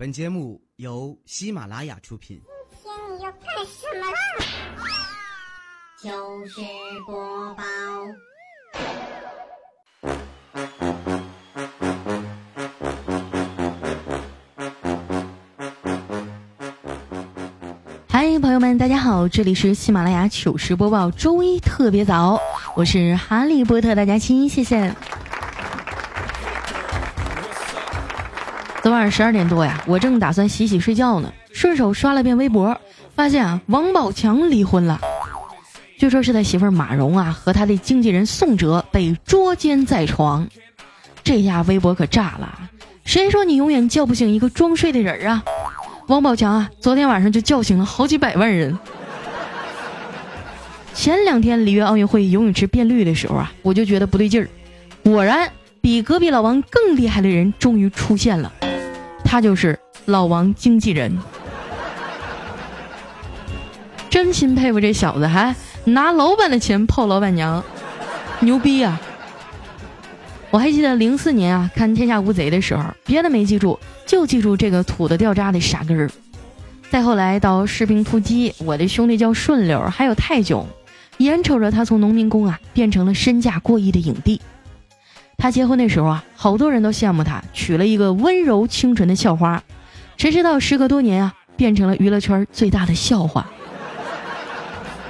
本节目由喜马拉雅出品。今天你要干什么啦？糗事播报。嗨，朋友们，大家好，这里是喜马拉雅糗事播报，周一特别早，我是哈利波特大家亲，谢谢。昨晚上十二点多呀，我正打算洗洗睡觉呢，顺手刷了遍微博，发现啊，王宝强离婚了。据说是他媳妇马蓉啊和他的经纪人宋哲被捉奸在床，这下微博可炸了。谁说你永远叫不醒一个装睡的人啊？王宝强啊，昨天晚上就叫醒了好几百万人。前两天里约奥运会游泳池变绿的时候啊，我就觉得不对劲儿。果然，比隔壁老王更厉害的人终于出现了，他就是老王经纪人。真心佩服这小子，还拿老板的钱泡老板娘，牛逼呀！我还记得零四年啊，看《天下无贼》的时候，别的没记住，就记住这个土的掉渣的傻根儿。再后来到《士兵突击》，我的兄弟叫顺溜，还有泰囧，眼瞅着他从农民工啊变成了身价过亿的影帝。他结婚那时候啊，好多人都羡慕他娶了一个温柔清纯的校花，谁知道时隔多年啊，变成了娱乐圈最大的笑话。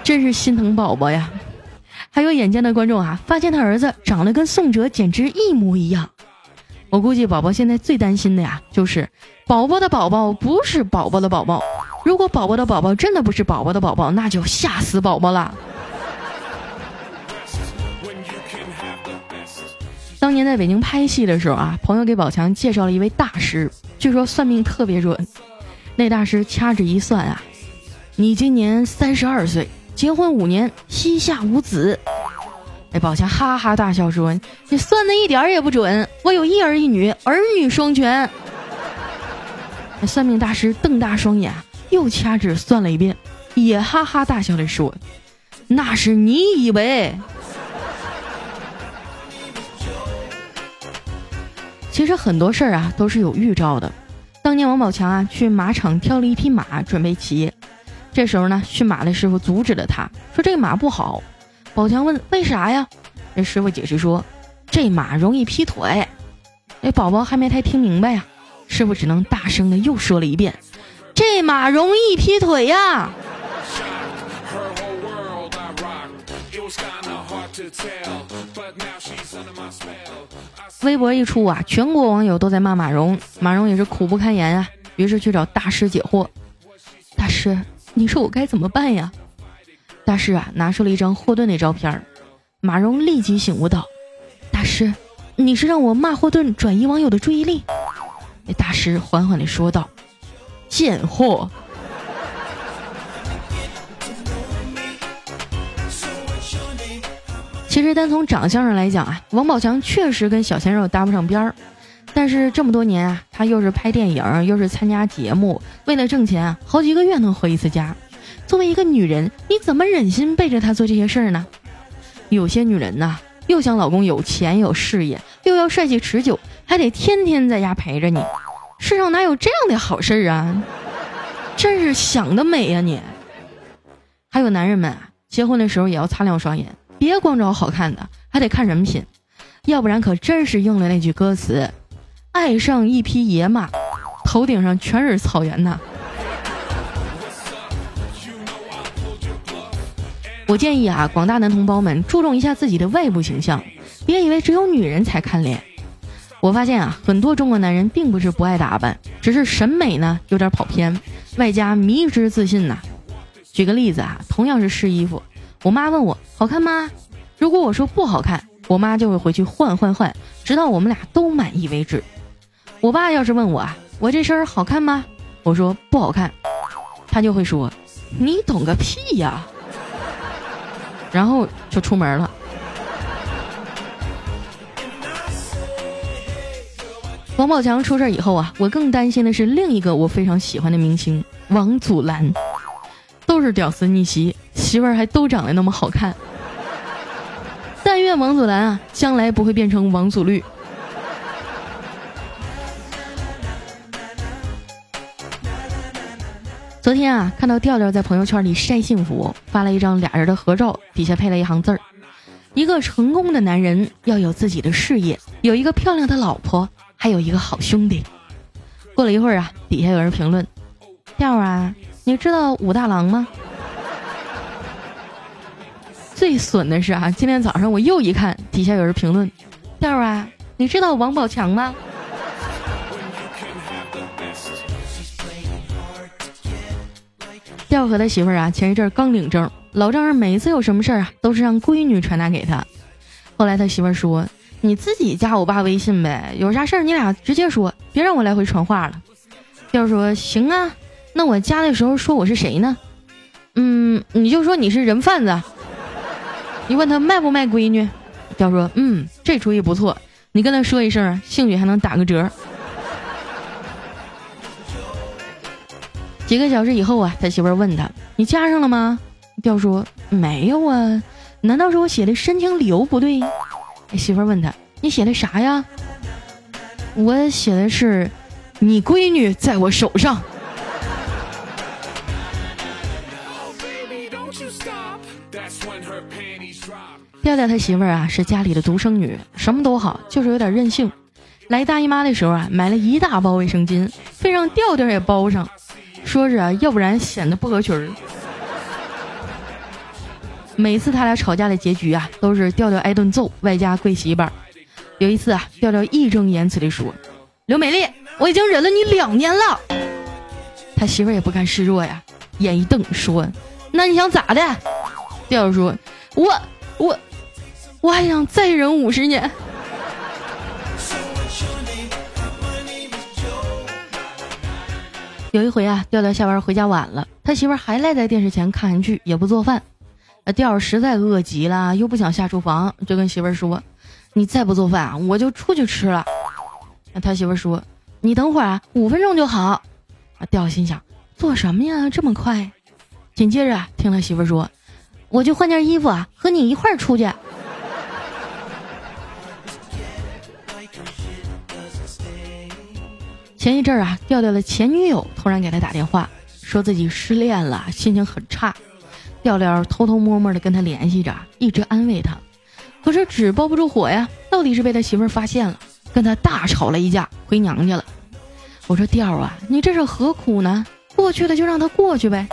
真是心疼宝宝呀！还有眼尖的观众啊，发现他儿子长得跟宋哲简直一模一样。我估计宝宝现在最担心的呀，就是宝宝的宝宝不是宝宝的宝宝。如果宝宝的宝宝真的不是宝宝的宝宝，那就吓死宝宝了。当年在北京拍戏的时候啊，朋友给宝强介绍了一位大师，据说算命特别准。那大师掐指一算啊，你今年三十二岁。结婚五年，膝下无子。哎，宝强哈哈大笑说：“你算的一点儿也不准，我有一儿一女，儿女双全。”算命大师瞪大双眼，又掐指算了一遍，也哈哈大笑的说：“那是你以为。”其实很多事儿啊都是有预兆的。当年王宝强啊去马场挑了一匹马，准备骑。这时候呢，驯马的师傅阻止了他，说：“这个马不好。”宝强问：“为啥呀？”这师傅解释说：“这马容易劈腿。”那宝宝还没太听明白呀，师傅只能大声的又说了一遍：“这马容易劈腿呀！”微博一出啊，全国网友都在骂马蓉，马蓉也是苦不堪言啊，于是去找大师解惑：“大师。”你说我该怎么办呀？大师啊，拿出了一张霍顿的照片马蓉立即醒悟道：“大师，你是让我骂霍顿转移网友的注意力？”那大师缓缓的说道：“贱货。”其实单从长相上来讲啊，王宝强确实跟小鲜肉搭不上边儿。但是这么多年啊，他又是拍电影，又是参加节目，为了挣钱，好几个月能回一次家。作为一个女人，你怎么忍心背着他做这些事儿呢？有些女人呐，又想老公有钱有事业，又要帅气持久，还得天天在家陪着你。世上哪有这样的好事儿啊？真是想得美呀你！还有男人们啊，结婚的时候也要擦亮双眼，别光找好看的，还得看人品，要不然可真是应了那句歌词。爱上一匹野马，头顶上全是草原呐！我建议啊，广大男同胞们注重一下自己的外部形象，别以为只有女人才看脸。我发现啊，很多中国男人并不是不爱打扮，只是审美呢有点跑偏，外加迷之自信呐。举个例子啊，同样是试衣服，我妈问我好看吗？如果我说不好看，我妈就会回去换换换，直到我们俩都满意为止。我爸要是问我啊，我这身好看吗？我说不好看，他就会说，你懂个屁呀，然后就出门了。王宝强出事以后啊，我更担心的是另一个我非常喜欢的明星王祖蓝，都是屌丝逆袭，媳妇儿还都长得那么好看。但愿王祖蓝啊，将来不会变成王祖绿。昨天啊，看到调调在朋友圈里晒幸福，发了一张俩人的合照，底下配了一行字儿：“一个成功的男人要有自己的事业，有一个漂亮的老婆，还有一个好兄弟。”过了一会儿啊，底下有人评论：“调啊，你知道武大郎吗？”最损的是啊，今天早上我又一看，底下有人评论：“调啊，你知道王宝强吗？”调和他媳妇儿啊，前一阵儿刚领证，老丈人每一次有什么事儿啊，都是让闺女传达给他。后来他媳妇儿说：“你自己加我爸微信呗，有啥事儿你俩直接说，别让我来回传话了。”调说：“行啊，那我加的时候说我是谁呢？嗯，你就说你是人贩子。你问他卖不卖闺女？调说：嗯，这主意不错，你跟他说一声，兴许还能打个折。”几个小时以后啊，他媳妇儿问他：“你加上了吗？”调说：“没有啊，难道是我写的申请理由不对？”媳妇儿问他：“你写的啥呀？”我写的是：“你闺女在我手上。”调调他媳妇儿啊是家里的独生女，什么都好，就是有点任性。来大姨妈的时候啊，买了一大包卫生巾，非让调调也包上。说是啊，要不然显得不合群儿。每次他俩吵架的结局啊，都是调调挨顿揍，外加跪洗衣板。有一次啊，调调义正言辞地说：“刘美丽，我已经忍了你两年了。”他媳妇儿也不甘示弱呀，眼一瞪说：“那你想咋的？”调调说：“我我我还想再忍五十年。”有一回啊，调调下班回家晚了，他媳妇儿还赖在电视前看剧，也不做饭。那调实在饿极了，又不想下厨房，就跟媳妇儿说：“你再不做饭啊，我就出去吃了。”那他媳妇儿说：“你等会儿啊，五分钟就好。”啊，调心想：做什么呀，这么快？紧接着啊，听他媳妇儿说：“我就换件衣服啊，和你一块儿出去。”前一阵儿啊，调调的前女友突然给他打电话，说自己失恋了，心情很差。调调偷偷摸摸的跟他联系着，一直安慰他。可是纸包不住火呀，到底是被他媳妇儿发现了，跟他大吵了一架，回娘家了。我说调啊，你这是何苦呢？过去的就让他过去呗。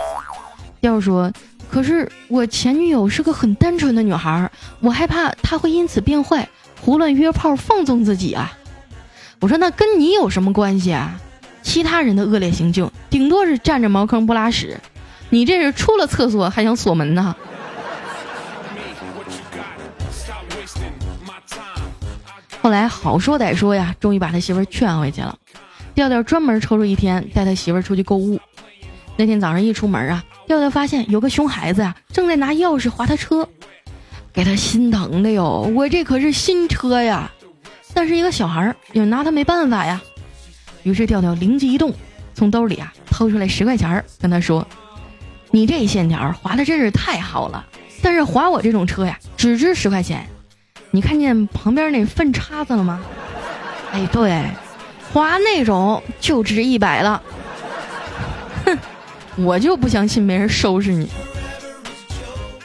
调说，可是我前女友是个很单纯的女孩，我害怕她会因此变坏，胡乱约炮，放纵自己啊。我说那跟你有什么关系啊？其他人的恶劣行径，顶多是占着茅坑不拉屎，你这是出了厕所还想锁门呢？后来好说歹说呀，终于把他媳妇儿劝回去了。调调专门抽出一天带他媳妇儿出去购物。那天早上一出门啊，调调发现有个熊孩子呀，正在拿钥匙划他车，给他心疼的哟。我这可是新车呀。但是一个小孩儿也拿他没办法呀，于是调调灵机一动，从兜里啊掏出来十块钱儿，跟他说：“你这线条划的真是太好了，但是划我这种车呀，只值十块钱。你看见旁边那粪叉子了吗？哎，对，划那种就值一百了。哼，我就不相信没人收拾你。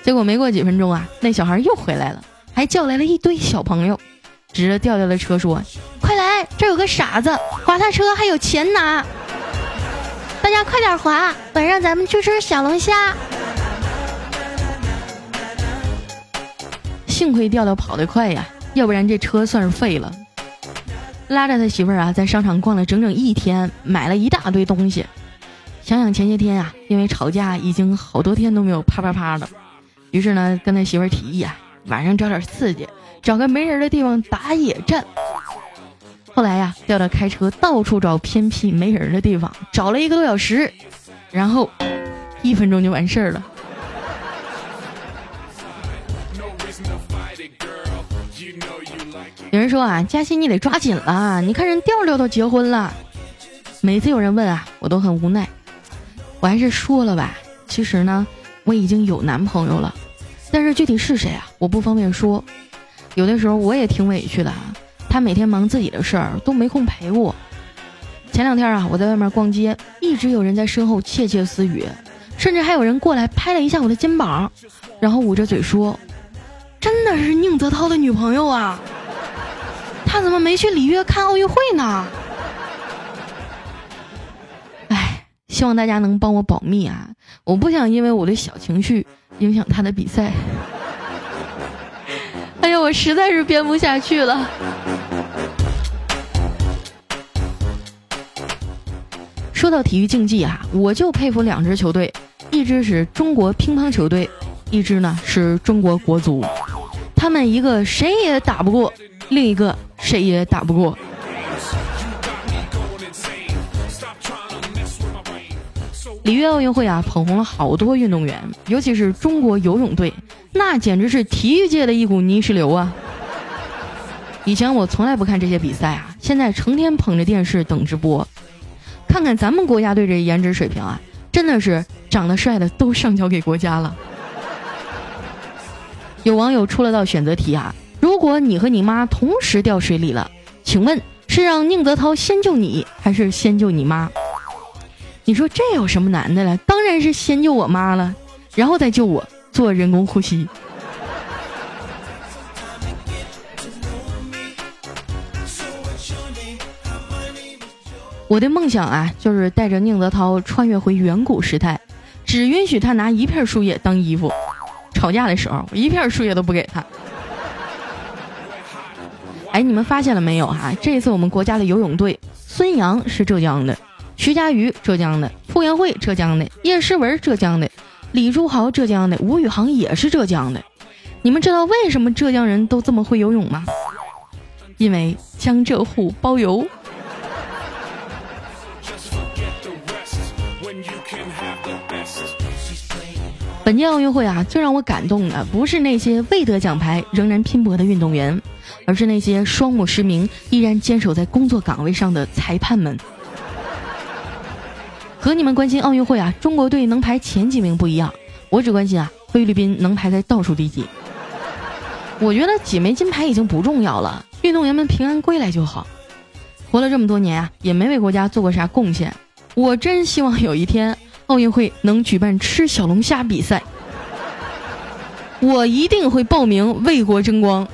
结果没过几分钟啊，那小孩又回来了，还叫来了一堆小朋友。”指着调调的车说：“快来，这有个傻子划他车还有钱拿，大家快点划，晚上咱们去吃小龙虾。”幸亏调调跑得快呀，要不然这车算是废了。拉着他媳妇儿啊，在商场逛了整整一天，买了一大堆东西。想想前些天啊，因为吵架已经好多天都没有啪啪啪了，于是呢，跟他媳妇儿提议啊，晚上找点刺激。找个没人的地方打野战。后来呀，调调开车到处找偏僻没人的地方，找了一个多小时，然后一分钟就完事儿了。有人说啊，嘉欣你得抓紧了，你看人调调都结婚了。每次有人问啊，我都很无奈，我还是说了吧。其实呢，我已经有男朋友了，但是具体是谁啊，我不方便说。有的时候我也挺委屈的，他每天忙自己的事儿，都没空陪我。前两天啊，我在外面逛街，一直有人在身后窃窃私语，甚至还有人过来拍了一下我的肩膀，然后捂着嘴说：“真的是宁泽涛的女朋友啊，他怎么没去里约看奥运会呢？”哎，希望大家能帮我保密啊！我不想因为我的小情绪影响他的比赛。哎呀，我实在是编不下去了。说到体育竞技啊，我就佩服两支球队，一支是中国乒乓球队，一支呢是中国国足。他们一个谁也打不过，另一个谁也打不过。里约奥运会啊，捧红了好多运动员，尤其是中国游泳队，那简直是体育界的一股泥石流啊！以前我从来不看这些比赛啊，现在成天捧着电视等直播，看看咱们国家队这颜值水平啊，真的是长得帅的都上交给国家了。有网友出了道选择题啊，如果你和你妈同时掉水里了，请问是让宁泽涛先救你，还是先救你妈？你说这有什么难的了？当然是先救我妈了，然后再救我做人工呼吸。我的梦想啊，就是带着宁泽涛穿越回远古时代，只允许他拿一片树叶当衣服，吵架的时候一片树叶都不给他。哎，你们发现了没有哈？这次我们国家的游泳队，孙杨是浙江的。徐嘉余，浙江的；傅园慧，浙江的；叶诗文，浙江的；李书豪，浙江的；吴宇航也是浙江的。你们知道为什么浙江人都这么会游泳吗？因为江浙沪包邮。本届奥运会啊，最让我感动的不是那些未得奖牌仍然拼搏的运动员，而是那些双目失明依然坚守在工作岗位上的裁判们。和你们关心奥运会啊，中国队能排前几名不一样，我只关心啊，菲律宾能排在倒数第几。我觉得几枚金牌已经不重要了，运动员们平安归来就好。活了这么多年啊，也没为国家做过啥贡献。我真希望有一天奥运会能举办吃小龙虾比赛，我一定会报名为国争光。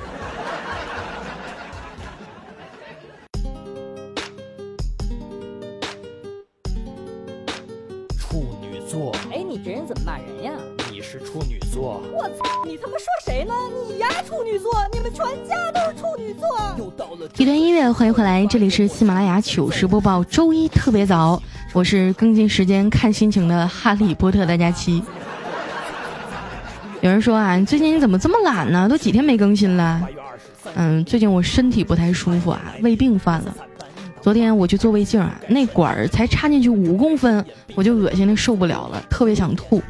一段音乐，欢迎回来，这里是喜马拉雅糗事播报，周一特别早，我是更新时间看心情的哈利波特大家期。有人说啊，最近你怎么这么懒呢？都几天没更新了。嗯，最近我身体不太舒服啊，胃病犯了。昨天我去做胃镜啊，那管儿才插进去五公分，我就恶心的受不了了，特别想吐。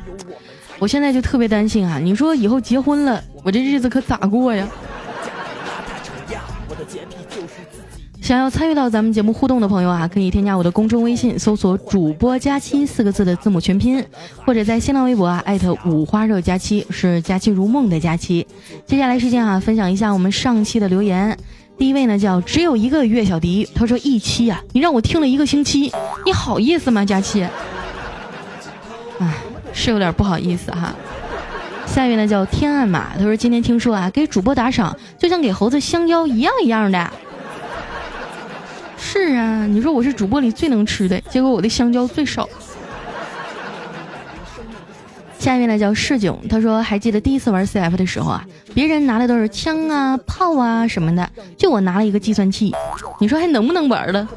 我现在就特别担心啊，你说以后结婚了，我这日子可咋过呀？想要参与到咱们节目互动的朋友啊，可以添加我的公众微信，搜索“主播佳期”四个字的字母全拼，或者在新浪微博啊艾特五花肉佳期，是佳期如梦的佳期。接下来时间啊，分享一下我们上期的留言。第一位呢叫只有一个岳小迪，他说一期啊，你让我听了一个星期，你好意思吗？佳期，哎，是有点不好意思哈。下一位呢叫天暗马，他说今天听说啊，给主播打赏就像给猴子香蕉一样一样的。是啊，你说我是主播里最能吃的，结果我的香蕉最少。下一位呢叫市囧，他说还记得第一次玩 CF 的时候啊，别人拿的都是枪啊、炮啊什么的，就我拿了一个计算器，你说还能不能玩了？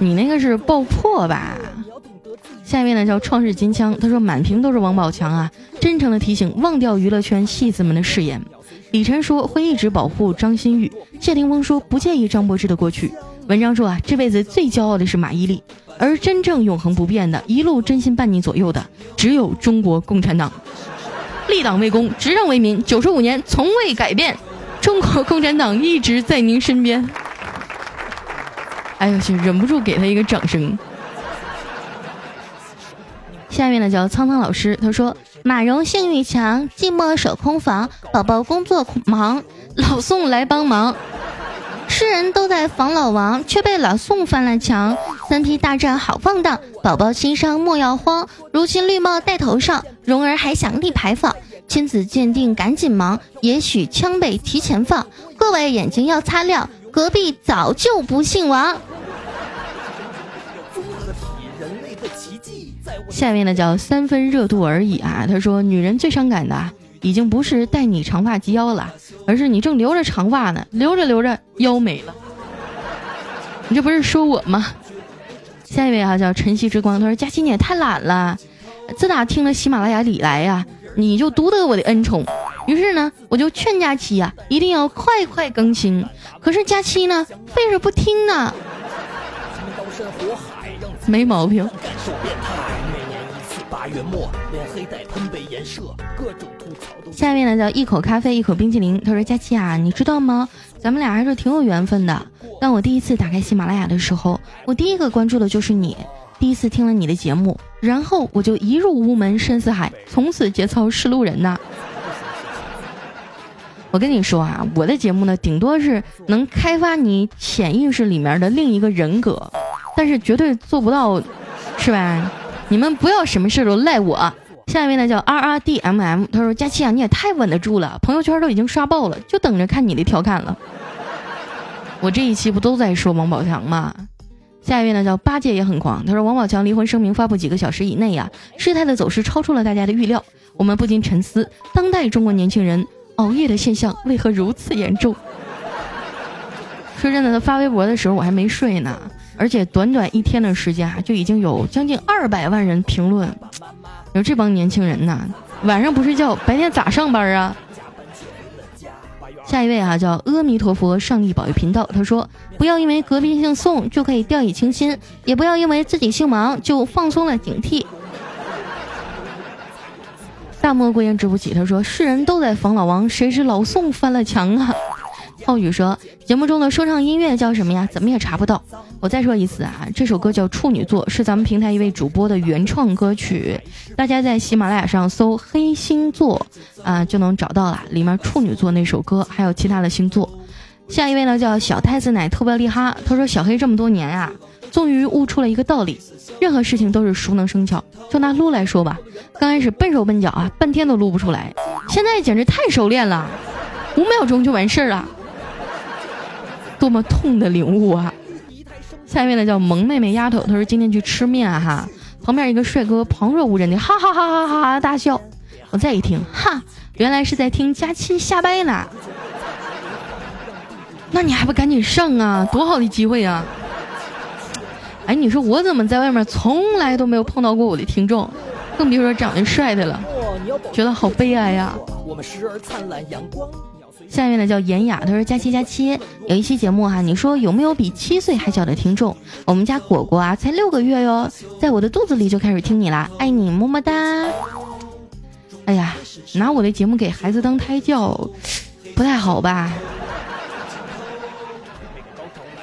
你那个是爆破吧？下一位呢叫创世金枪，他说满屏都是王宝强啊，真诚的提醒忘掉娱乐圈戏子们的誓言。李晨说会一直保护张馨予，谢霆锋说不介意张柏芝的过去。文章说啊，这辈子最骄傲的是马伊琍，而真正永恒不变的，一路真心伴你左右的，只有中国共产党。立党为公，执政为民，九十五年从未改变，中国共产党一直在您身边。哎呦去，忍不住给他一个掌声。下面呢叫苍苍老师，他说。马蓉性欲强，寂寞守空房，宝宝工作忙，老宋来帮忙。世人都在防老王，却被老宋翻了墙。三 P 大战好放荡，宝宝心伤莫要慌。如今绿帽戴头上，蓉儿还想立牌坊。亲子鉴定赶紧忙，也许枪被提前放。各位眼睛要擦亮，隔壁早就不姓王。下面呢叫三分热度而已啊。他说，女人最伤感的，已经不是带你长发及腰了，而是你正留着长发呢，留着留着腰没了。你这不是说我吗？下一位啊叫晨曦之光，他说佳琪你也太懒了，自打听了喜马拉雅里来呀。你就独得我的恩宠，于是呢，我就劝佳期呀，一定要快快更新。可是佳期呢，非是不听呢。没毛病。下面呢叫一口咖啡一口冰淇淋，他说佳琪啊，你知道吗？咱们俩还是挺有缘分的。当我第一次打开喜马拉雅的时候，我第一个关注的就是你。第一次听了你的节目，然后我就一入屋门深似海，从此节操是路人呐。我跟你说啊，我的节目呢，顶多是能开发你潜意识里面的另一个人格，但是绝对做不到，是吧？你们不要什么事都赖我。下一位呢叫 R R D M M，他说佳期啊，你也太稳得住了，朋友圈都已经刷爆了，就等着看你的调侃了。我这一期不都在说王宝强吗？下一位呢叫八戒也很狂，他说王宝强离婚声明发布几个小时以内呀，事态的走势超出了大家的预料，我们不禁沉思，当代中国年轻人熬夜的现象为何如此严重？说真的，他发微博的时候我还没睡呢，而且短短一天的时间啊，就已经有将近二百万人评论，你说这帮年轻人呐，晚上不睡觉，白天咋上班啊？下一位啊，叫阿弥陀佛上帝保佑频道。他说：“不要因为隔壁姓宋就可以掉以轻心，也不要因为自己姓王就放松了警惕。”大漠孤烟直不起。他说：“世人都在防老王，谁知老宋翻了墙啊？”浩宇说：“节目中的说唱音乐叫什么呀？怎么也查不到。我再说一次啊，这首歌叫《处女座》，是咱们平台一位主播的原创歌曲。大家在喜马拉雅上搜‘黑星座’啊，就能找到了。里面处女座那首歌，还有其他的星座。下一位呢，叫小太子奶特别厉害。他说：小黑这么多年啊，终于悟出了一个道理：任何事情都是熟能生巧。就拿撸来说吧，刚开始笨手笨脚啊，半天都撸不出来，现在简直太熟练了，五秒钟就完事儿了。”多么痛的领悟啊！下一位呢叫萌妹妹丫头，她说今天去吃面哈，旁边一个帅哥旁若无人的哈哈哈哈哈哈大笑，我再一听，哈，原来是在听佳期瞎掰呢。那你还不赶紧上啊？多好的机会啊！哎，你说我怎么在外面从来都没有碰到过我的听众，更别说长得帅的了，觉得好悲哀呀。我们时而灿烂阳光。下面呢叫严雅，他说佳期佳期，有一期节目哈，你说有没有比七岁还小的听众？我们家果果啊，才六个月哟，在我的肚子里就开始听你啦，爱你么么哒。哎呀，拿我的节目给孩子当胎教，不太好吧？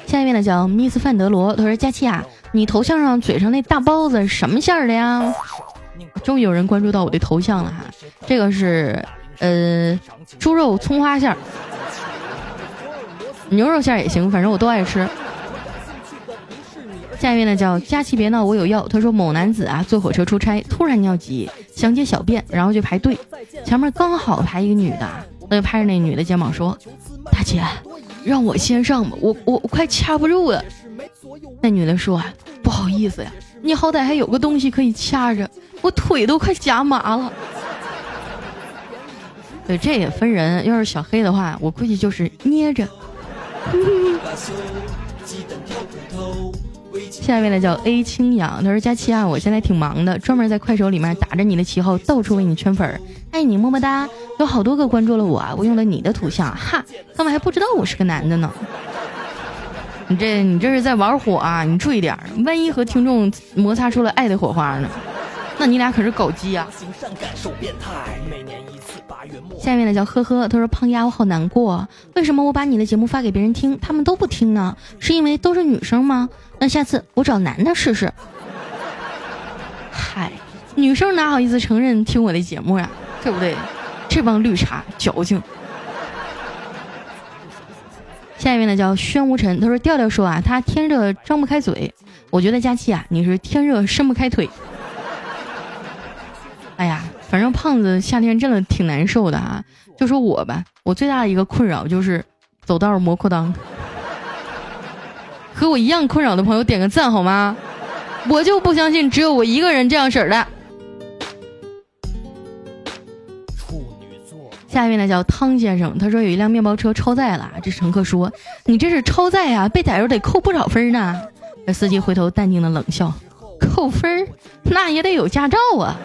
下一位呢叫 Miss 范德罗，他说佳期啊，你头像上嘴上那大包子什么馅儿的呀？终于有人关注到我的头像了哈，这个是。呃，猪肉葱花馅儿，牛肉馅儿也行，反正我都爱吃。下面呢叫佳琪别闹，我有药。他说某男子啊坐火车出差，突然尿急，想解小便，然后就排队，前面刚好排一个女的，那就拍着那女的肩膀说：“大姐，让我先上吧，我我我快掐不住了。”那女的说：“不好意思呀，你好歹还有个东西可以掐着，我腿都快夹麻了。”对，这也分人。要是小黑的话，我估计就是捏着。下一位呢叫 A 清扬，他说：“佳期啊，我现在挺忙的，专门在快手里面打着你的旗号，到处为你圈粉，爱你么么哒。有好多个关注了我，我用了你的图像，哈，他们还不知道我是个男的呢。你这你这是在玩火啊？你注意点，万一和听众摩擦出了爱的火花呢？那你俩可是狗基啊！”行善感受变态每年一下面的叫呵呵，他说胖丫我好难过，为什么我把你的节目发给别人听，他们都不听呢？是因为都是女生吗？那下次我找男的试试。嗨，女生哪好意思承认听我的节目呀？对不对？这帮绿茶矫情。下一位呢叫宣无尘，他说调调说啊，他天热张不开嘴，我觉得佳期啊，你是天热伸不开腿。哎呀，反正胖子夏天真的挺难受的啊。就说我吧，我最大的一个困扰就是走道磨裤裆。和我一样困扰的朋友点个赞好吗？我就不相信只有我一个人这样式儿的。下一位呢叫汤先生，他说有一辆面包车超载了，这乘客说：“你这是超载啊，被逮住得扣不少分呢。”这司机回头淡定的冷笑：“扣分那也得有驾照啊。”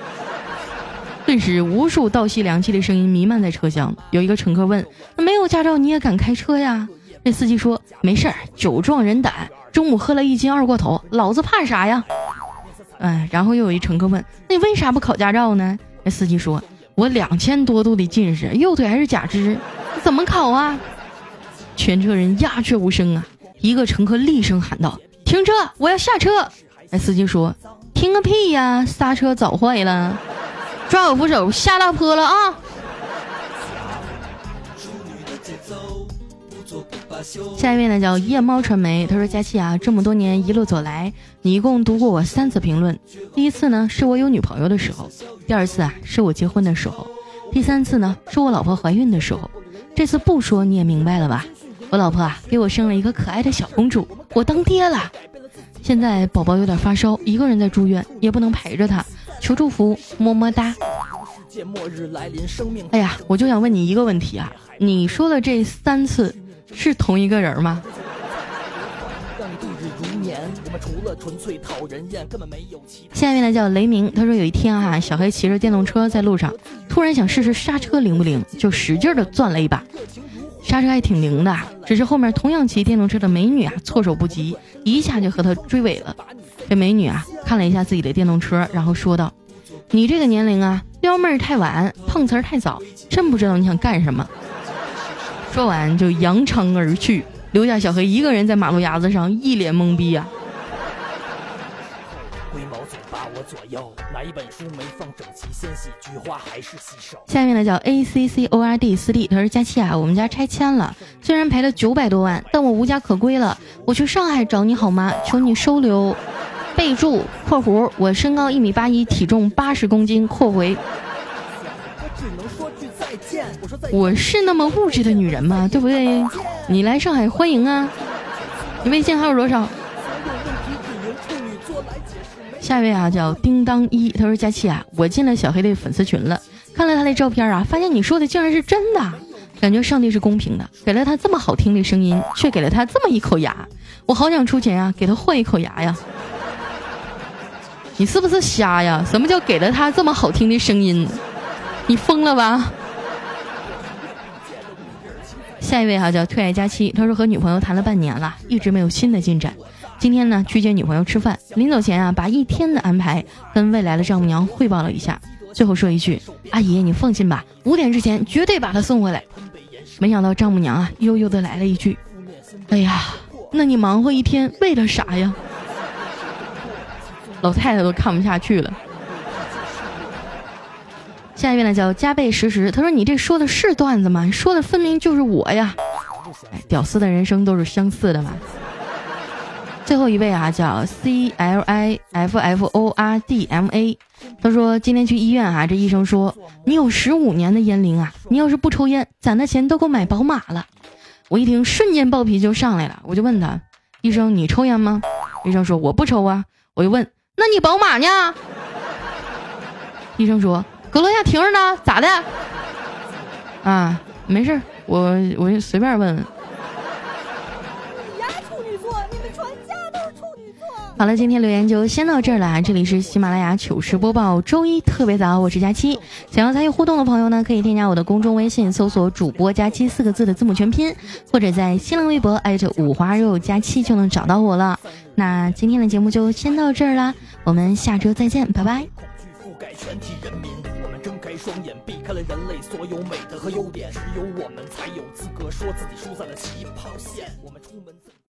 顿时，无数倒吸凉气的声音弥漫在车厢。有一个乘客问：“那没有驾照你也敢开车呀？”这司机说：“没事儿，酒壮人胆。中午喝了一斤二锅头，老子怕啥呀？”哎，然后又有一乘客问：“那为啥不考驾照呢？”那司机说。我两千多度的近视，右腿还是假肢，怎么考啊？全车人鸦雀无声啊！一个乘客厉声喊道：“停车！我要下车！”那，司机说：“停个屁呀！刹车早坏了，抓好扶手，下大坡了啊！”下一位呢叫夜猫传媒，他说：“佳期啊，这么多年一路走来，你一共读过我三次评论。第一次呢是我有女朋友的时候，第二次啊是我结婚的时候，第三次呢是我老婆怀孕的时候。这次不说你也明白了吧？我老婆啊给我生了一个可爱的小公主，我当爹了。现在宝宝有点发烧，一个人在住院，也不能陪着他，求祝福，么么哒。哎呀，我就想问你一个问题啊，你说的这三次。”是同一个人吗？下一位呢叫雷鸣，他说有一天啊，小黑骑着电动车在路上，突然想试试刹车灵不灵，就使劲的攥了一把，刹车还挺灵的，只是后面同样骑电动车的美女啊措手不及，一下就和他追尾了。这美女啊看了一下自己的电动车，然后说道：“你这个年龄啊，撩妹太晚，碰瓷儿太早，真不知道你想干什么。”说完就扬长而去，留下小黑一个人在马路牙子上一脸懵逼啊呀。下面呢叫 A C C O R D 四 D，他说佳期啊，我们家拆迁了，虽然赔了九百多万，但我无家可归了，我去上海找你好吗？求你收留。备注（括弧）我身高一米八一，体重八十公斤（括回）。我是那么物质的女人吗？对不对？你来上海欢迎啊！你微信号是多少？下一位啊，叫叮当一，他说佳琪啊，我进了小黑的粉丝群了，看了他的照片啊，发现你说的竟然是真的，感觉上帝是公平的，给了他这么好听的声音，却给了他这么一口牙，我好想出钱啊，给他换一口牙呀！你是不是瞎呀？什么叫给了他这么好听的声音？你疯了吧？下一位哈叫退爱佳期，他说和女朋友谈了半年了，一直没有新的进展。今天呢去接女朋友吃饭，临走前啊把一天的安排跟未来的丈母娘汇报了一下，最后说一句：“阿姨你放心吧，五点之前绝对把她送回来。”没想到丈母娘啊悠悠的来了一句：“哎呀，那你忙活一天为了啥呀？” 老太太都看不下去了。下一位呢叫加倍实时，他说：“你这说的是段子吗？说的分明就是我呀！哎，屌丝的人生都是相似的嘛。”最后一位啊叫 C L I F F O R D M A，他说：“今天去医院啊，这医生说你有十五年的烟龄啊，你要是不抽烟，攒的钱都够买宝马了。”我一听，瞬间暴脾气就上来了，我就问他：“医生，你抽烟吗？”医生说：“我不抽啊。”我就问：“那你宝马呢？” 医生说。搁楼下停着呢，咋的？啊，没事我我就随便问问。好了，今天留言就先到这儿了。这里是喜马拉雅糗事播报，周一特别早，我是佳期。想要参与互动的朋友呢，可以添加我的公众微信，搜索“主播佳期”四个字的字母全拼，或者在新浪微博艾特五花肉佳期就能找到我了。那今天的节目就先到这儿啦，我们下周再见，拜拜。双眼避开了人类所有美德和优点，只有我们才有资格说自己输在了起跑线。我们出门。